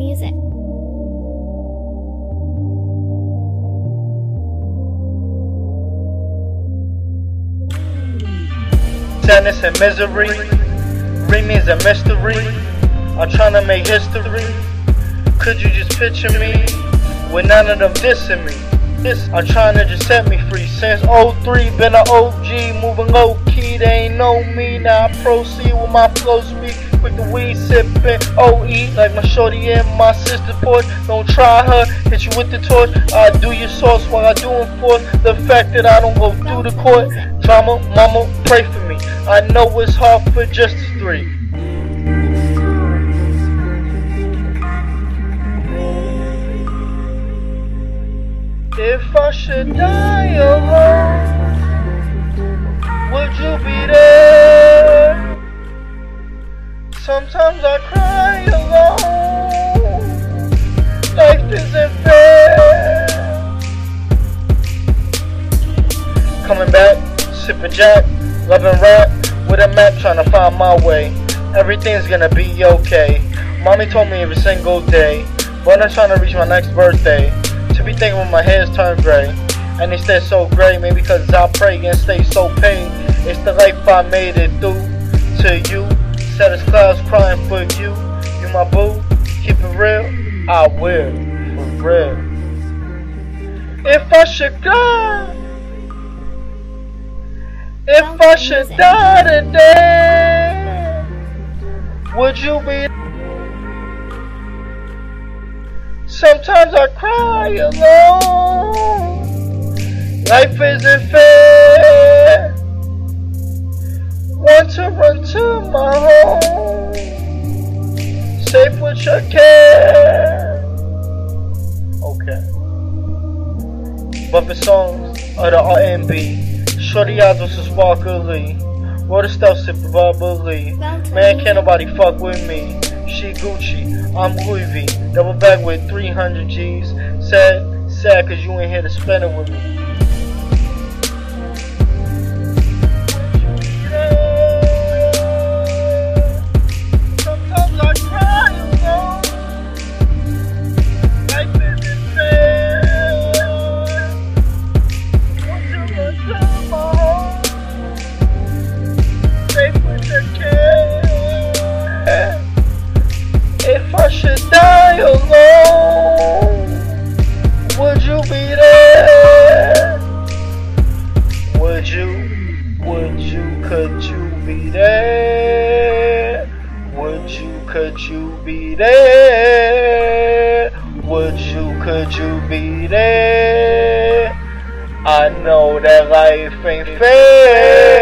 music. Sadness and misery, remains a mystery. I'm trying to make history. Could you just picture me with none of them dissing me? This, I'm trying to just set me free. Since 03, been an OG, moving low key. They ain't know me. Now I proceed with my flow speed. With the weed sipping, OE, like my shorty and my sister porch. Don't try her, hit you with the torch. I do your sauce while I do enforce the fact that I don't go through the court. Drama, mama, pray for me. I know it's hard for Justice 3. If I should die alone, would you be there? Sometimes I cry alone. Life isn't fair. Coming back, sipping jack, loving rap with a map, trying to find my way. Everything's gonna be okay. Mommy told me every single day, but I'm trying to reach my next birthday. To be thinking when my hair's turned gray. And it's that so gray, maybe because I pray and stay so pain. It's the life I made it through to you. Set as clouds crying for you. You my boo, keep it real. I will, for real. If I should go. if I should die today, would you be? Sometimes I cry alone. Life isn't fair. Want to run to my home. Safe with your care. Okay. Buffett songs of the R&B. Shorty eyes with some sparkly. Water stuff sipping bubbly. Man, can't nobody fuck with me. She Gucci, I'm Louis V. Double back with 300 G's. Sad, sad cause you ain't here to spend it with me. Should oh die alone, would you be there? Would you, would you, could you be there? Would you, could you be there? Would you, could you be there? I know that life ain't fair.